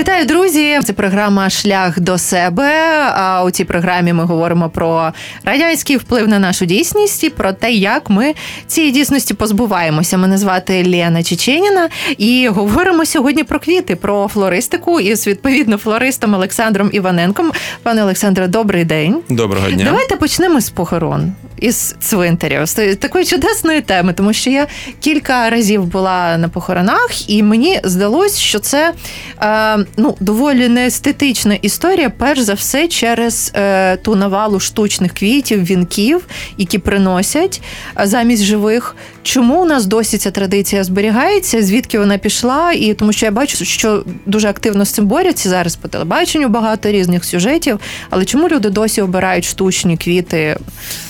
Вітаю, друзі! Це програма Шлях до себе. А у цій програмі ми говоримо про радянський вплив на нашу дійсність і про те, як ми цієї дійсності позбуваємося. Мене звати Лена Чеченіна, і говоримо сьогодні про квіти, про флористику із відповідно флористом Олександром Іваненком. Пане Олександре, добрий день. Доброго дня. Давайте почнемо з похорон із цвинтарів з такої чудесної теми, тому що я кілька разів була на похоронах, і мені здалось, що це е, ну доволі неестетична історія, перш за все, через е, ту навалу штучних квітів, вінків, які приносять е, замість живих. Чому у нас досі ця традиція зберігається? Звідки вона пішла? І тому, що я бачу, що дуже активно з цим борються зараз по телебаченню багато різних сюжетів. Але чому люди досі обирають штучні квіти?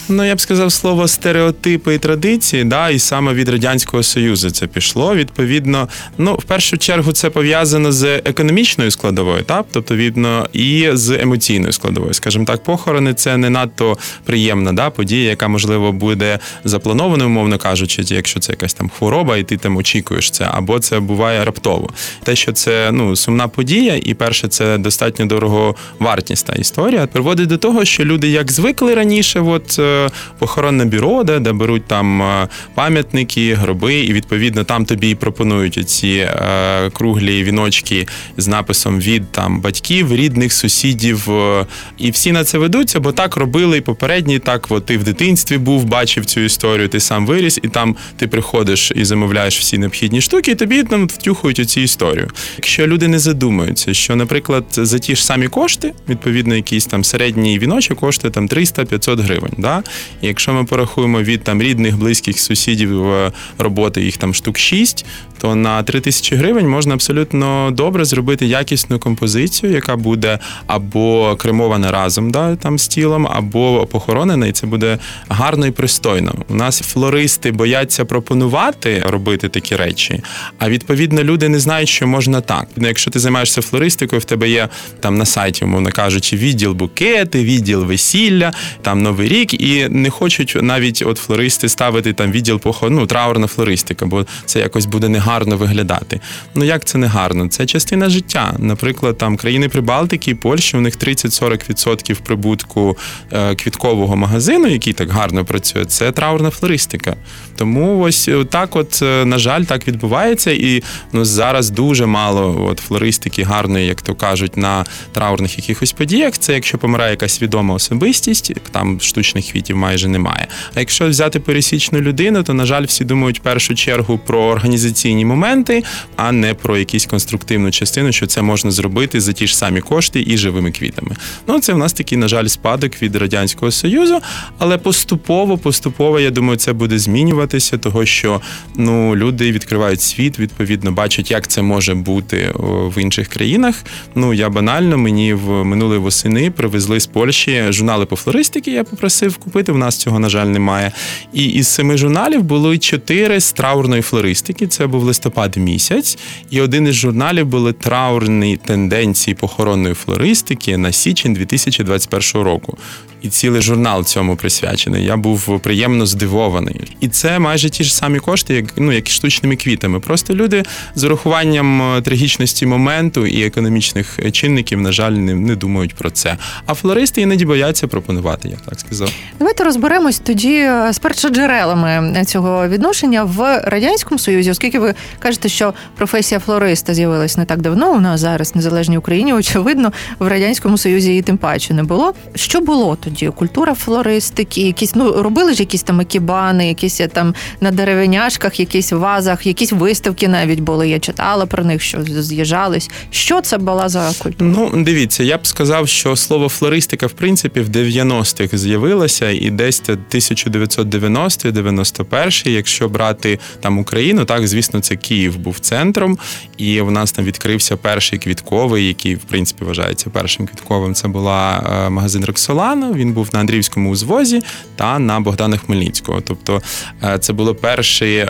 Ну, я б сказав слово стереотипи і традиції, да, і саме від радянського союзу це пішло. Відповідно, ну в першу чергу це пов'язано з економічною складовою, так? тобто відно і з емоційною складовою. Скажімо так, похорони це не надто приємна да, подія, яка можливо буде запланована, умовно кажучи, якщо це якась там хвороба, і ти там очікуєш це, або це буває раптово. Те, що це ну сумна подія, і перше, це достатньо дорого вартісна історія, приводить до того, що люди як звикли раніше, от. Е, похоронне бюро, де, де беруть там е, пам'ятники, гроби, і відповідно там тобі і пропонують ці е, круглі віночки з написом від там батьків, рідних, сусідів. Е, і всі на це ведуться, бо так робили і попередні. Так, от ти в дитинстві був, бачив цю історію, ти сам виріс, і там ти приходиш і замовляєш всі необхідні штуки, і тобі там втюхують цю історію. Якщо люди не задумаються, що, наприклад, за ті ж самі кошти, відповідно, якийсь там середній віночок коштує там 300-500 гривень. Да? І якщо ми порахуємо від там рідних, близьких сусідів е, роботи, їх там штук 6, то на 3 тисячі гривень можна абсолютно добре зробити якісну композицію, яка буде або кремована разом да, там з тілом, або похоронена, і це буде гарно і пристойно. У нас флористи бояться пропонувати робити такі речі, а відповідно люди не знають, що можна так. Ну, якщо ти займаєшся флористикою, в тебе є там на сайті, умовно кажучи, відділ букети, відділ весілля, там новий рік, і не хочуть навіть от флористи ставити там відділ похорон, ну, траурна флористика, бо це якось буде негарно виглядати. Ну як це не гарно? Це частина життя. Наприклад, там країни Прибалтики, і Польщі, у них 30-40% прибутку е, квіткового магазину, який так гарно працює, це траурна флористика. Тому ось так, от, е, на жаль, так відбувається. І ну, зараз дуже мало от, флористики гарної, як то кажуть, на траурних якихось подіях. Це якщо помирає якась відома особистість, там штучних квітів майже немає. А якщо взяти пересічну людину, то на жаль, всі думають в першу чергу про організаційні моменти, а не про якусь конструктивну частину, що це можна зробити за ті ж самі кошти і живими квітами. Ну це в нас такий, на жаль, спадок від радянського союзу, але поступово, поступово, я думаю, це буде змінюватися, того що ну люди відкривають світ, відповідно бачать, як це може бути в інших країнах. Ну я банально мені в минулої восени привезли з Польщі журнали по флористики. Я попросив купити. В нас цього, на жаль, немає. І із семи журналів було чотири з траурної флористики. Це був листопад місяць. І один із журналів були траурні тенденції похоронної флористики на січень 2021 року і цілий журнал цьому присвячений. Я був приємно здивований. І це майже ті ж самі кошти, як ну як і штучними квітами. Просто люди з урахуванням е, трагічності моменту і економічних чинників, на жаль, не, не думають про це. А флористи іноді бояться пропонувати, я так сказав. Давайте розберемось тоді е, з першоджерелами цього відношення в радянському союзі, оскільки ви кажете, що професія флориста з'явилась не так давно. У нас зараз незалежній Україні, очевидно, в радянському союзі її тим паче не було. Що було тоді? Тоді культура флористики, якісь ну робили ж якісь там екібани, якісь там на деревеняшках, якісь вазах, якісь виставки навіть були. Я читала про них, що з'їжджались. Що це була за культура? Ну дивіться, я б сказав, що слово флористика в принципі в 90-х з'явилося, і десь 1990-91, якщо брати там Україну, так звісно, це Київ був центром, і в нас там відкрився перший квітковий, який в принципі вважається першим квітковим. Це була е, магазин Роксолана Він був на Андріївському узвозі та на Богдана Хмельницького. Тобто е, це було перший,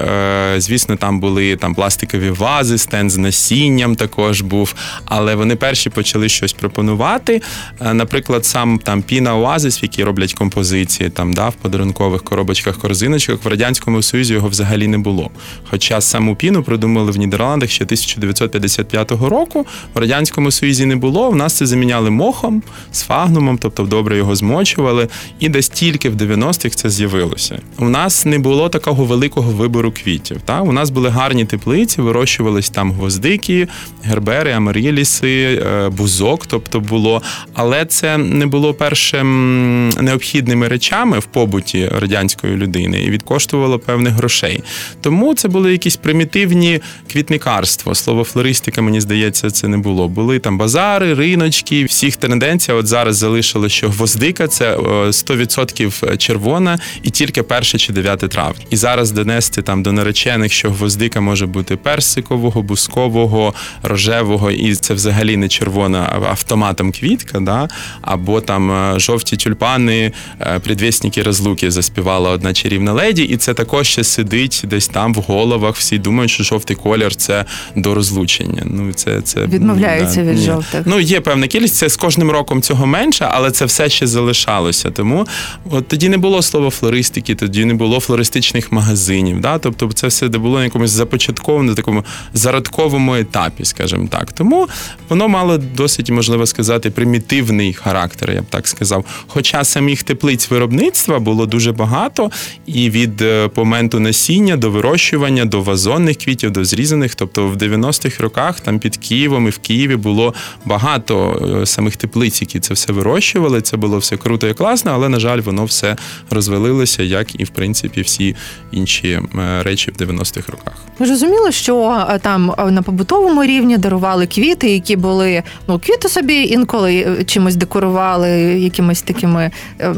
звісно, там були там пластикові вази, стенд з насінням також був. Але вони перші почали щось пропонувати. Наприклад, сам там Піна Оазис, в якій роблять композиції, там да, в подарункових коробочках, корзиночках в радянському союзі його взагалі не було. Хоча саму піну придумали в Нідерландах ще 1955 року. В радянському союзі не було. В нас це заміняли мохом з фагнумом, тобто добре його змочували. І десь тільки в 90-х це з'явилося. У нас не було такого великого вибору квітів. Та? У нас були гарні теплиці, вирощувались там гвоздики, гербери, амаріліси, е, бузок, тобто було. Але це не було першим необхідними речами в побуті радянської людини і відкоштувало певних грошей. Тому це були якісь примітивні квітникарство. Слово флористика, мені здається, це не було. Були там базари, риночки, всіх тенденція. От зараз залишили, що гвоздика це 100% червона і тільки перше чи 9 травня. І зараз донести там до наречених, що гвоздика може бути персикового, бускового, рожевого, і це взагалі не червона а автоматом квітка, да? або там е, жовті тюльпани, е, предвісники розлуки заспівала одна чарівна леді, і це також ще сидить десь там в головах. Всі думають, що жовтий колір це до розлучення. Ну це це відмовляються да, від ні. жовтих. Ну є певна кількість. Це з кожним роком цього менше, але це все ще залишалося. Тому от тоді не було слова флористики, тоді не було флористичних магазинів. Да? Тобто, це все було на якомусь започатковому, такому зародковому етапі, скажімо так. Тому воно мало досить можливо сказати примітивний характер, я б так сказав. Хоча самих теплиць виробництва було дуже багато, і від е, моменту насіння до вирощування, до вазонних квітів, до зрізаних. Тобто в 90-х роках там під Києвом і в Києві було багато е, самих теплиць, які це все вирощували. Це було все круто і класно, але на жаль, воно все розвалилося, як і в принципі всі інші е, речі в 90-х роках. Розуміли, що там на побутовому рівні дарували квіти, які були ну квіти собі інколи чимось декорували, якимось такими,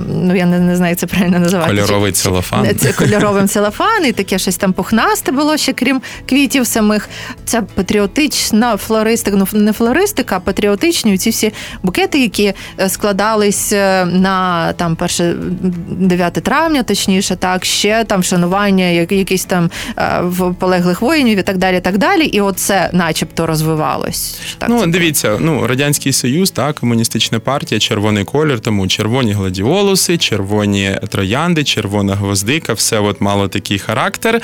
ну я не, не знаю, це правильно називати. Кольоровий целофан. Це кольоровим целофан, і таке щось там пухнасте було ще, крім квітів самих. Це патріотична флористика, ну не флористика, а патріотичні ці всі букети, які е, складались е, на там перше 9 травня, точніше, так, ще там вшанування якісь там е, полеглих воїнів і так далі. так далі. І оце начебто розвивалось. Так, Ну, дивіться, ну Радянський Союз, так, комуністична партія, червоний колір, тому червоні гладіолуси, червоні троянди, червона гвоздика, все от мало такий характер.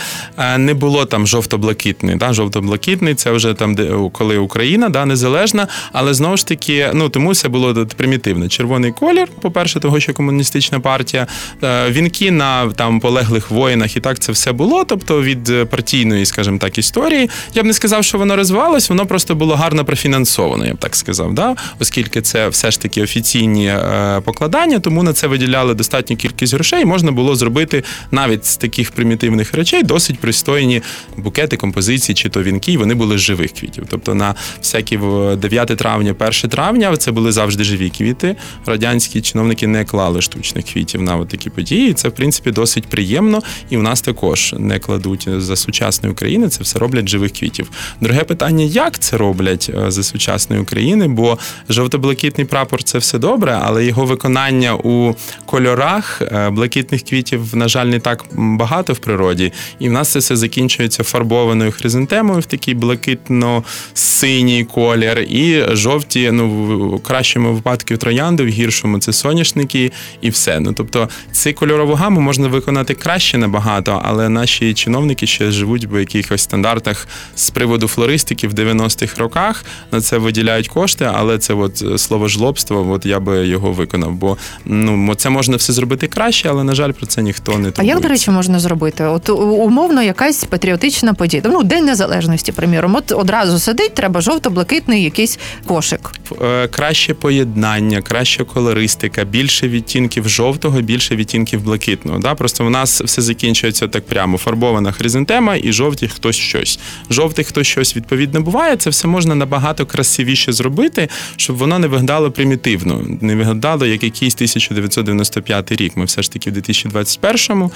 Не було там жовто-блакитний. Да? Жовто-блакитний це вже там, де коли Україна да, незалежна, але знову ж таки, ну тому це було примітивно. Червоний колір, по-перше, того, що комуністична партія, е, вінки на там полеглих воїнах, і так це все було. Тобто від партійної, скажімо так, історії. Я б не сказав, що воно розвивалось, воно просто було гарно профінансовано, я б так сказав, да? оскільки це все ж таки офіційні е, покладання, тому на це виділяли достатню кількість грошей. Можна було зробити навіть з таких примітивних речей досить пристойні букети, композиції чи то вінки, вони були з живих квітів. Тобто на всякі 9 травня, 1 травня це були завжди живі квіти. Радянські чиновники не клали штучних квітів на такі події. Це в принципі досить приємно, і в нас також не кладуть за сучасної України. Це все роблять живих квітів. Друге питання: як це роблять е, за сучасної України? Бо жовто-блакитний прапор це все добре, але його виконання у кольорах е, блакитних квітів, на жаль, не так багато в природі, і в нас це все закінчується фарбованою хризантемою в такий блакитно-синій колір, і жовті, ну в кращому випадку троянди, в гіршому це соняшники і все. Ну тобто цю кольорову гаму можна виконати краще набагато, але наші чиновники ще живуть в якихось стандартах з приводу флористики в 90-х роках. На це виділяють кошти, але це от слово жлобство, от я би його виконав. Бо ну це можна все зробити краще, але на жаль, про це ніхто не турбується. А як до речі можна зробити? От умовно, якась патріотична подія. Ну, День Незалежності, приміром, от одразу сидить, треба жовто-блакитний якийсь кошик. Е, краще поєднання, краща колористика, більше відтінків жовтого, більше відтінків блакитного. Да? Просто в нас все закінчується так прямо: фарбована хризантема і жовті хтось щось. Жовтий хтось щось відповідно буває. Це все можна набагато красивіше зробити, щоб воно не виглядало примітивно, не виглядало як якийсь 1995 рік. Ми все ж таки в 2021-му.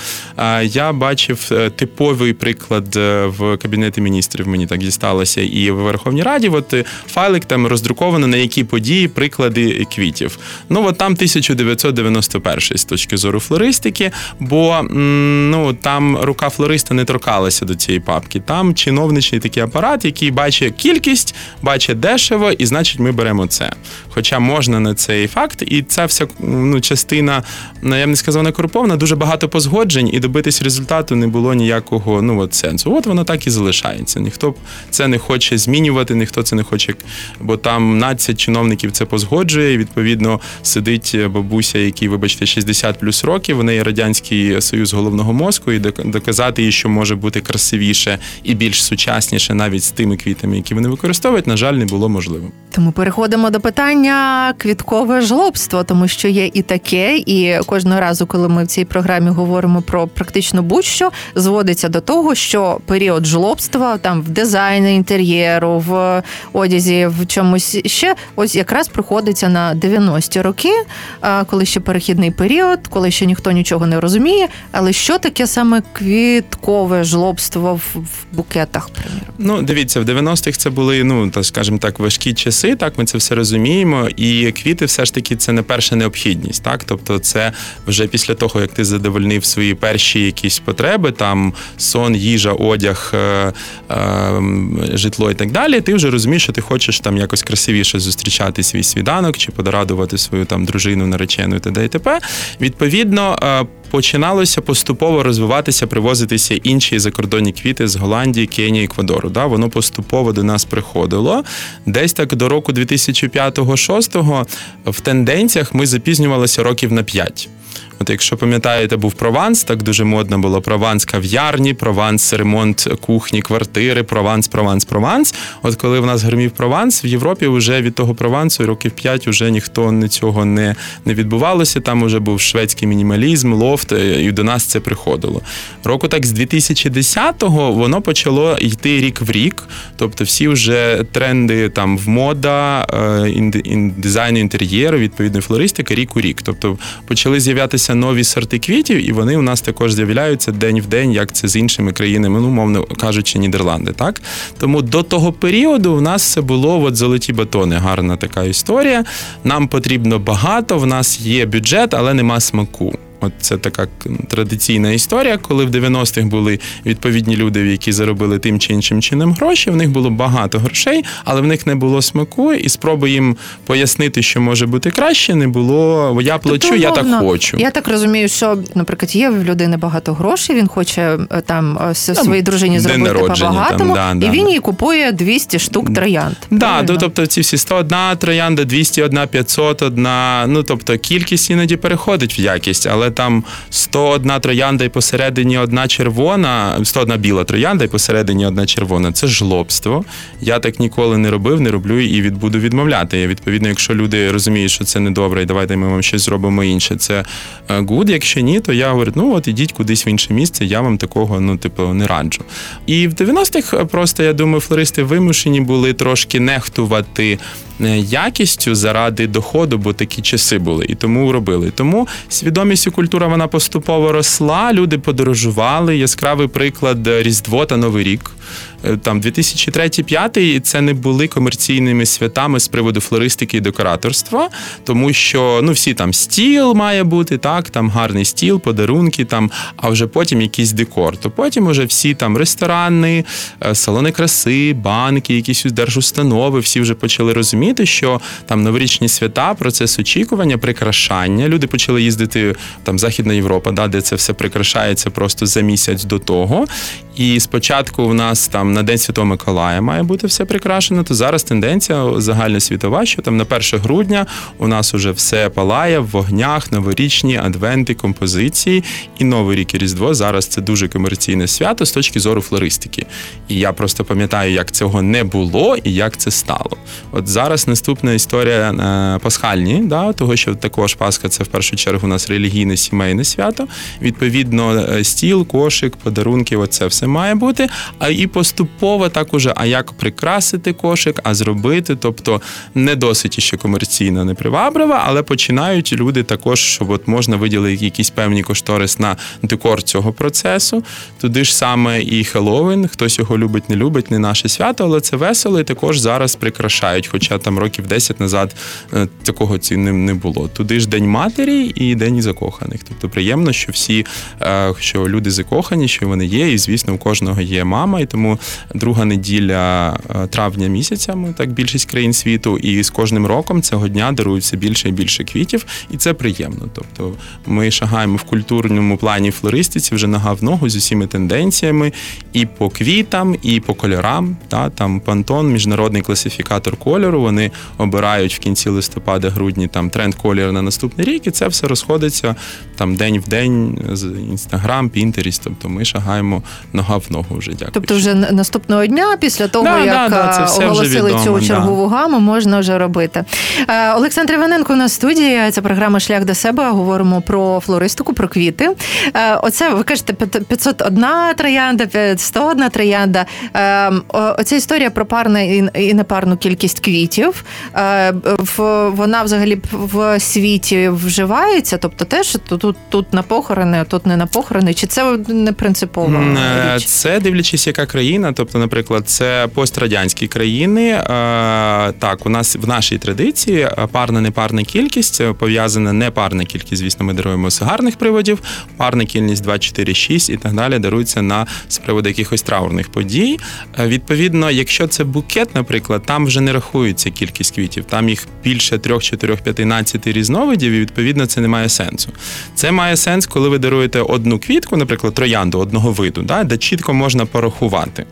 Я бачив е, типовий приклад е, в кабінеті міністрів. Мені так дісталося, і в Верховній Раді. От е, файлик там роздруковано на які події, приклади квітів. Ну от там 1991 з точки зору флористики, бо ну там рука флориста не торкалася до цієї папки. Там чиновничий такий апарат, який бачить кількість, бачить дешево, і значить, ми беремо це. Хоча можна на цей факт, і ця вся ну, частина, ну, я б не сказав, не корумпована, дуже багато позгоджень, і добитись результату не було ніякого ну, от сенсу. От воно так і залишається. Ніхто це не хоче змінювати, ніхто це не хоче, бо там нацять чиновників це позгоджує. і, Відповідно, сидить бабуся, який, вибачте, 60 плюс років. В неї радянський союз головного мозку, і доказати їй, що може бути красивіше і більш сучасніше, навіть з тими квітами, які вони використовують, на жаль, не було можливим. Тому переходимо до питання квіткове жлобство, тому що є і таке, і кожного разу, коли ми в цій програмі говоримо про практично будь-що, зводиться до того, що період жлобства там в дизайні інтер'єру, в одязі, в чомусь ще ось якраз приходиться на 90-ті роки, коли ще перехідний період, коли ще ніхто нічого не розуміє. Але що таке саме квіткове жлобство в букетах? Приміром? Ну, дивіться, в 90-х це були, ну так скажімо так, важкі часи. Так, ми це все розуміємо. І квіти, все ж таки, це не перша необхідність. Так, тобто, це вже після того, як ти задовольнив свої перші якісь потреби, там сон, їжа, одяг, е, е, житло і так далі. Ти вже розумієш, що ти хочеш там якось красивіше зустрічати свій свіданок чи подорадувати свою там дружину, наречену і т.д. і т.п. Відповідно. Е, починалося поступово розвиватися, привозитися інші закордонні квіти з Голландії, Кенії, Еквадору. Да, Воно поступово до нас приходило. Десь так до року 2005-2006 в тенденціях ми запізнювалися років на 5. От якщо пам'ятаєте, був прованс, так дуже модно було прованс кав'ярні, прованс ремонт кухні, квартири, прованс, прованс, прованс. От коли в нас гримів прованс, в Європі вже від того провансу років 5 вже ніхто не цього не не відбувалося. Там вже був шведський мінімалізм, лофт, е, і до нас це приходило. Року так з 2010-го воно почало йти рік в рік. Тобто всі вже тренди там в мода, е, дизайну інтер'єру, відповідно, флористика, рік у рік. Тобто почали з'являтися з'являються нові сорти квітів, і вони у нас також з'являються день в день, як це з іншими країнами, ну мовно кажучи, Нідерланди. Так тому до того періоду в нас все було от золоті батони. Гарна така історія. Нам потрібно багато. В нас є бюджет, але нема смаку. От це така традиційна історія, коли в 90-х були відповідні люди, які заробили тим чи іншим чином гроші. В них було багато грошей, але в них не було смаку, і спроби їм пояснити, що може бути краще, не було. Я тобто, плачу, тобто, я так хочу. Я так розумію, що, наприклад, є в людини багато грошей. Він хоче е, там е, своїй дружині зробити по-багатому, там, да, і да, він їй купує 200 штук троянд. Да, тобто ці всі 101 троянда, 201, 501, Ну тобто кількість іноді переходить в якість, але там 101 троянда і посередині одна червона, 101 біла троянда і посередині одна червона. Це жлобство. Я так ніколи не робив, не роблю і від, буду відмовляти. І, Відповідно, якщо люди розуміють, що це недобре, і давайте ми вам щось зробимо інше. Це good. Якщо ні, то я говорю, ну от ідіть кудись в інше місце, я вам такого ну, типу, не раджу. І в 90-х просто я думаю, флористи вимушені були трошки нехтувати Е, якістю заради доходу, бо такі часи були, і тому робили. Тому свідомість і культура вона поступово росла. Люди подорожували. Яскравий приклад Різдво та Новий рік. Е, там 2003-2005 це не були комерційними святами з приводу флористики і декораторства, тому що ну всі там стіл має бути, так там гарний стіл, подарунки, там, а вже потім якийсь декор. То потім уже всі там ресторани, е, салони краси, банки, якісь держустанови, всі вже почали розуміти, що там новорічні свята, процес очікування, прикрашання. Люди почали їздити там Західна Європа, да, де це все прикрашається просто за місяць до того. І спочатку в нас там на День Святого Миколая має бути все прикрашено, то зараз тенденція загальносвітова, що там на 1 грудня у нас уже все палає в вогнях, новорічні адвенти, композиції і Новий рік і Різдво. Зараз це дуже комерційне свято з точки зору флористики. І я просто пам'ятаю, як цього не було і як це стало. От зараз наступна історія е, пасхальні, да, того що також Пасха це в першу чергу у нас релігійне сімейне свято. Відповідно, е, стіл, кошик, подарунки, оце все це має бути. А і поступово так уже, а як прикрасити кошик, а зробити, тобто не досить ще комерційно, не приваблива, але починають люди також, щоб от можна виділити якісь певні кошторис на декор цього процесу. Туди ж саме і Хеллоуін, хтось його любить, не любить, не наше свято, але це весело і також зараз прикрашають. Хоча там років 10 назад е, такого ці не було. Туди ж День матері і День закоханих. Тобто приємно, що всі, е, що люди закохані, що вони є, і звісно, у кожного є мама, і тому друга неділя е, травня місяця, ми так більшість країн світу, і з кожним роком цього дня дарується більше і більше квітів, і це приємно. Тобто ми шагаємо в культурному плані флористиці вже нога в ногу з усіма тенденціями і по квітам, і по кольорам. Та там Пантон, міжнародний класифікатор кольору. Вони обирають в кінці листопада, грудні там тренд колір на наступний рік, і це все розходиться там день в день з інстаграм, Пінтеріс. Тобто ми шагаємо нога в ногу вже. Дякую. Тобто, вже наступного дня, після того да, як да, да, оголосили відомо, цю чергову гаму, можна вже робити. Е, Олександр Іваненко на студії. Це програма Шлях до себе. Говоримо про флористику, про квіти. Е, оце ви кажете 501 троянда, 101 троянда. Е, оця історія про парне і непарну кількість квітів. Вона взагалі в світі вживається, тобто теж тут тут на похорони, а тут не на похорони. Чи це не принципово? Річ? Це дивлячись, яка країна. Тобто, наприклад, це пострадянські країни. Так, у нас в нашій традиції парна непарна кількість пов'язана не парна кількість, звісно, ми даруємо з гарних приводів, парна кількість 2, 4, 6 і так далі дарується на з приводу якихось траурних подій. Відповідно, якщо це букет, наприклад, там вже не рахується кількість квітів, там їх більше 3, 4, 15 різновидів, і відповідно це не має сенсу. Це має сенс, коли ви даруєте одну квітку, наприклад, троянду одного виду, да, де чітко можна порахувати.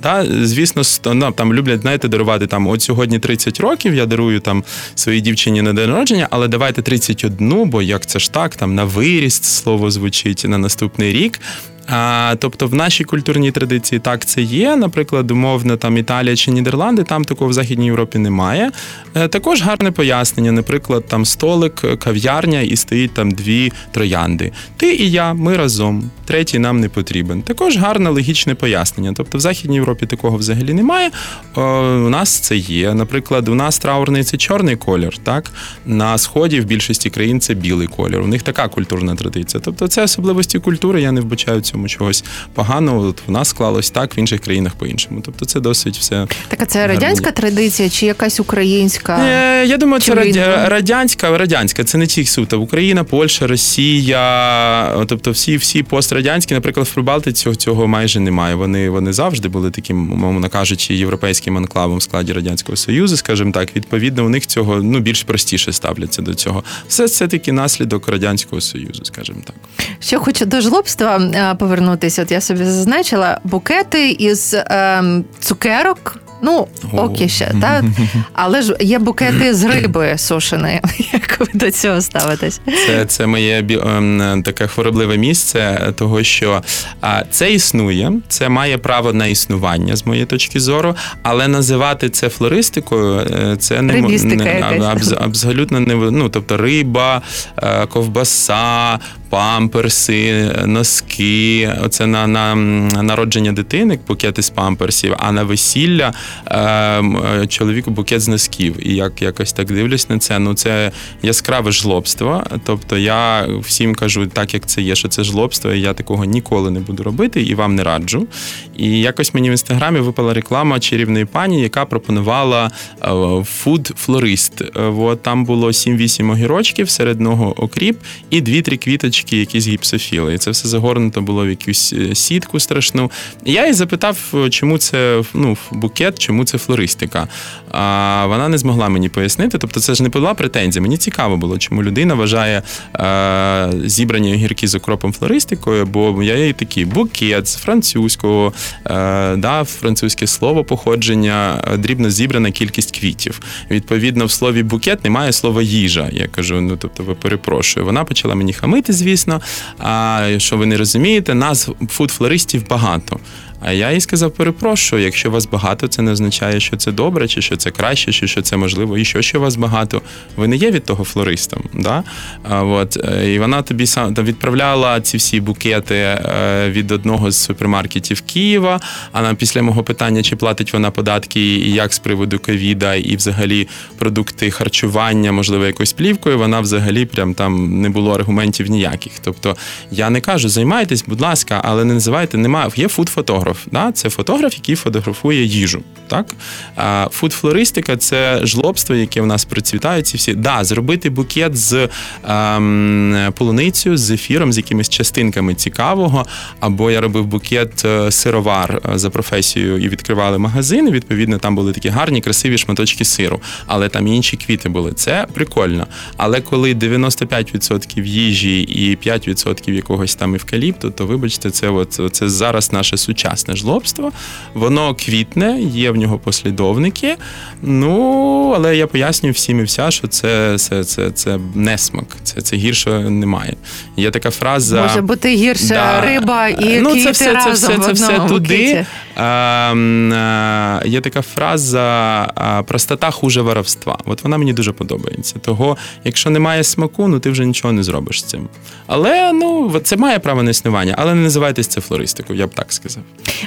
Та, звісно, ну, там люблять, знаєте, дарувати там от сьогодні 30 років, я дарую там своїй дівчині на день народження, але давайте 31, бо як це ж так, там на виріст слово звучить на наступний рік. А, Тобто в нашій культурній традиції так це є. Наприклад, умовно там Італія чи Нідерланди, там такого в Західній Європі немає. Е, також гарне пояснення. Наприклад, там столик, кав'ярня і стоїть там дві троянди. Ти і я, ми разом. Третій нам не потрібен. Також гарне логічне пояснення. Тобто в Західній Європі такого взагалі немає. О, у нас це є. Наприклад, у нас траурний це чорний колір. Так на сході в більшості країн це білий колір. У них така культурна традиція. Тобто, це особливості культури. Я не вбачаю цьому чогось поганого. От в нас склалось так, в інших країнах по-іншому. Тобто це досить все. Так, а це радянська традиція чи якась українська? Е, я думаю, це радя... радянська, радянська. Це не ті суто. Україна, Польща, Росія, тобто всі всі пострадянські, наприклад, в Прибалтиці цього, цього майже немає. Вони вони завжди були таким, мовно кажучи, європейським анклавом в складі радянського союзу, скажімо так. Відповідно, у них цього ну більш простіше ставляться до цього. Все це таки наслідок радянського союзу, скажімо так. Що хочу до жлобства повернутися. От я собі зазначила букети із е, цукерок. Ну, окі ще, так? Але ж є букети з риби сушеної. Як ви до цього ставитесь? Це це моє ем, таке хворобливе місце, того що це існує, це має право на існування з моєї точки зору, але називати це флористикою е, це не, не аб, абсолютно не ну, тобто риба, е, ковбаса, памперси, носки. Оце на на народження дитини букети з памперсів, а на весілля е, е, чоловіку букет з носків. І як якось так дивлюсь на це. Ну це яскраве жлобство. Тобто я всім кажу, так як це є, що це жлобство, і я такого ніколи не буду робити і вам не раджу. І якось мені в інстаграмі випала реклама чарівної пані, яка пропонувала food-флорист. Е, там було 7-8 огірочків, серед одного окріп і 2-3 квіточки невеличкі якісь гіпсофіли. І це все загорнуто було в якусь е, сітку страшну. І я їй запитав, чому це ну, букет, чому це флористика. А вона не змогла мені пояснити. Тобто, це ж не була претензія. Мені цікаво було, чому людина вважає е, зібрані огірки з окропом флористикою, бо я їй такий букет з французького, е, да, французьке слово походження, е, дрібно зібрана кількість квітів. Відповідно, в слові букет немає слова їжа. Я кажу, ну тобто, ви перепрошую. Вона почала мені хамити, звісно звісно. А що ви не розумієте, нас food-флористів багато. А я їй сказав: перепрошую, якщо вас багато, це не означає, що це добре, чи що це краще, чи що це можливо, і що що вас багато. Ви не є від того флористом. Да? А, от, е, І вона тобі сам відправляла ці всі букети е, від одного з супермаркетів Києва. А на після мого питання, чи платить вона податки, і як з приводу ковіда, і взагалі продукти харчування, можливо, якоюсь плівкою, вона взагалі прям там не було аргументів ніяких. Тобто я не кажу, займайтесь, будь ласка, але не називайте, немає. Є фуд-фотограф. Да? Це фотограф, який фотографує їжу. Так? Фуд-флористика це жлобство, яке в нас процвітає. Ці всі. Да, зробити букет з ем, полуницею, з ефіром, з якимись частинками цікавого. Або я робив букет е, сировар е, за професією і відкривали магазин. Відповідно, там були такі гарні, красиві шматочки сиру, але там інші квіти були. Це прикольно. Але коли 95% їжі і 5% якогось там евкаліпту, то вибачте, це от це зараз наше сучасне жлобство. Воно квітне, є в нього послідовники. Ну але я пояснюю всім і вся, що це це, це, це несмак, це це гірше немає. Є така фраза може бути гірше да, риба і ну, квіти це все, разом це все, в це все туди. А, а, Є така фраза простота хуже воровства. От вона мені дуже подобається. Того, якщо немає смаку, ну ти вже нічого не зробиш з цим. Але ну це має право на існування, але не називайтесь це флористикою, я б так сказав.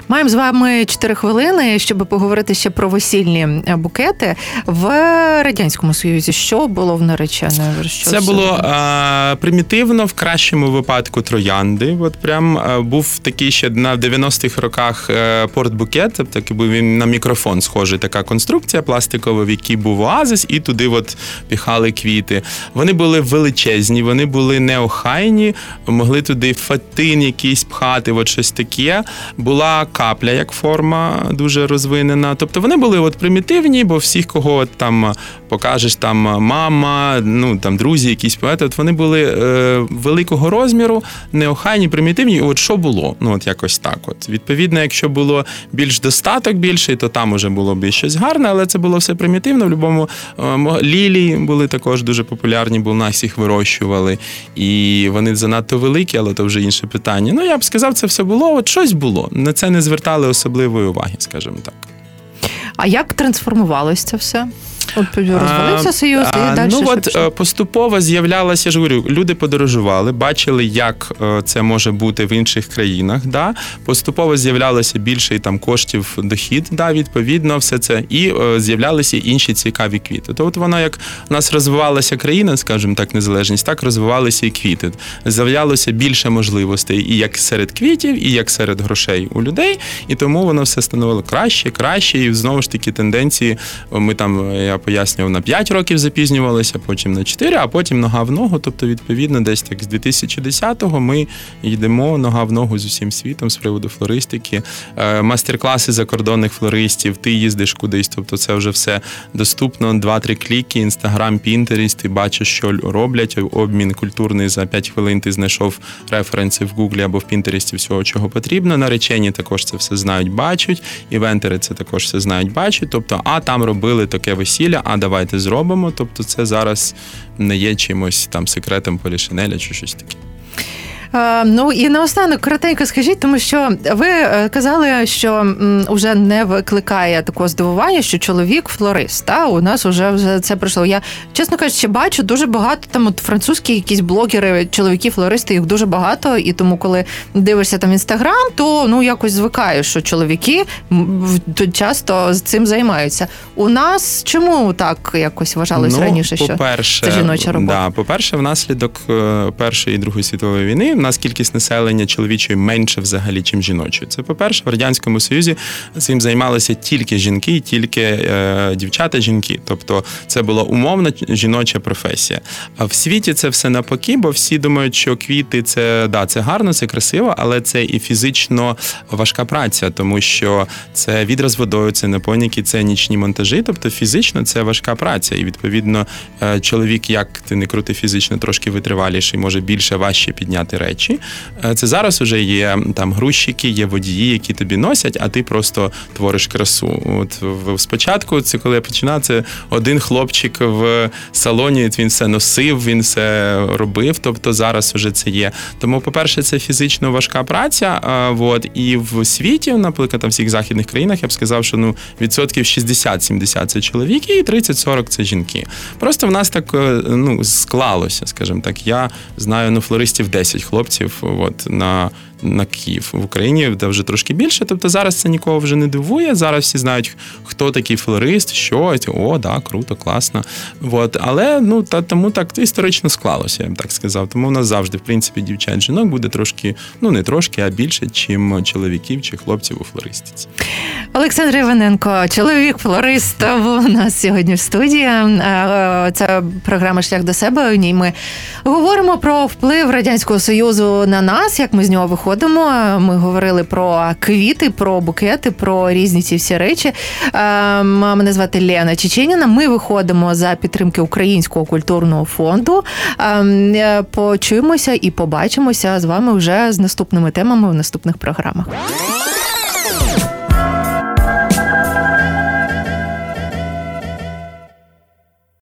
Маємо з вами 4 хвилини, щоб поговорити ще про весільні букети в радянському союзі. Що було в нареченої? Що це було а, примітивно в кращому випадку троянди. От прям а, був такий ще на 90-х роках е, портбукет, тобто був він на мікрофон схожий. Така конструкція пластикова, в якій був оазис, і туди от піхали квіти. Вони були величезні, вони були неохайні, могли туди фатин якийсь пхати, от щось таке. Була капля як форма дуже розвинена. Тобто вони були от примітивні, бо всіх, кого там покажеш, там мама, ну там друзі, якісь поети, от вони були е, великого розміру, неохайні, примітивні. От що було? Ну от якось так. От відповідно, якщо було більш достаток більший, то там уже було б щось гарне, але це було все примітивно. В будь-якому е, лілії були також дуже популярні, бо нас їх вирощували, і вони занадто великі, але то вже інше питання. Ну я б сказав, це все було. От щось було. Це не звертали особливої уваги, скажімо так. А як трансформувалося це все? От розвалився союз а, і далі. Ну от? Е, поступово з'являлося, я ж говорю, люди подорожували, бачили, як е, це може бути в інших країнах. Да? Поступово з'являлося більше і там коштів дохід, да, відповідно, все це, і е, з'являлися інші цікаві квіти. То от воно як у нас розвивалася країна, скажімо так, незалежність, так розвивалися і квіти. З'являлося більше можливостей і як серед квітів, і як серед грошей у людей. І тому воно все становило краще, краще. І знову ж таки тенденції. Ми там я пояснював, на 5 років запізнювалися, потім на 4, а потім нога в ногу. Тобто, відповідно, десь так з 2010-го ми йдемо нога в ногу з усім світом з приводу флористики, е, мастер-класи закордонних флористів, ти їздиш кудись. Тобто, це вже все доступно. 2-3 кліки, інстаграм, Пінтеріст, ти бачиш, що роблять. Обмін культурний за 5 хвилин ти знайшов референси в Гуглі або в Пінтересті всього, чого потрібно. Наречені також це все знають, бачать. Івентери це також все знають, бачать. Тобто, а там робили таке весілля весілля, а давайте зробимо. Тобто, це зараз не є чимось там секретом полішинеля чи щось таке. Ну і наостанок коротенько скажіть, тому що ви е, казали, що вже не викликає такого здивування, що чоловік флорист. Та у нас вже вже це пройшло. Я чесно кажучи, бачу дуже багато там от французькі якісь блогери, чоловіки, флористи, їх дуже багато. І тому, коли дивишся там інстаграм, то ну якось звикаєш, що чоловіки часто з цим займаються. У нас чому так якось вважалось ну, раніше? Що по-перше, це жіноча робота? Да, по перше, внаслідок е, першої і другої світової війни нас кількість населення чоловічої менше взагалі, чим жіночої. Це по-перше, в радянському союзі цим займалися тільки жінки, тільки е, дівчата, жінки. Тобто це була умовна жіноча професія. А в світі це все навпаки, бо всі думають, що квіти це да, це гарно, це красиво, але це і фізично важка праця, тому що це відраз водою, це напойники, це нічні монтажі. Тобто фізично це важка праця. І відповідно, е, чоловік, як ти не крути фізично, трошки витриваліший, може більше важче підняти речі. Е, це зараз вже є там грузчики, є водії, які тобі носять, а ти просто твориш красу. От спочатку, це коли я починав, це один хлопчик в салоні. Він все носив, він все робив. Тобто зараз вже це є. Тому, по-перше, це фізично важка праця. От і в світі, наприклад, в всіх західних країнах я б сказав, що ну відсотків 60-70 це чоловіки, і 30-40 це жінки. Просто в нас так е, ну склалося, скажімо так. Я знаю ну флористів 10 хлопців. От на на Київ в Україні, де вже трошки більше. Тобто зараз це нікого вже не дивує. Зараз всі знають, хто такий флорист, що о, да, круто, класно. От. Але ну та тому так історично склалося, я б так сказав. Тому у нас завжди, в принципі, дівчат жінок буде трошки, ну не трошки, а більше, чим чоловіків чи хлопців у флористиці. Олександр Іваненко, чоловік флорист, у нас сьогодні в студії. Е, це програма Шлях до себе. У ній ми говоримо про вплив радянського союзу на нас, як ми з нього виходимо виходимо. Ми говорили про квіти, про букети, про різні ці всі речі. Ем, мене звати Лена Чеченіна. Ми виходимо за підтримки Українського культурного фонду. Ем, е, почуємося і побачимося з вами вже з наступними темами в наступних програмах.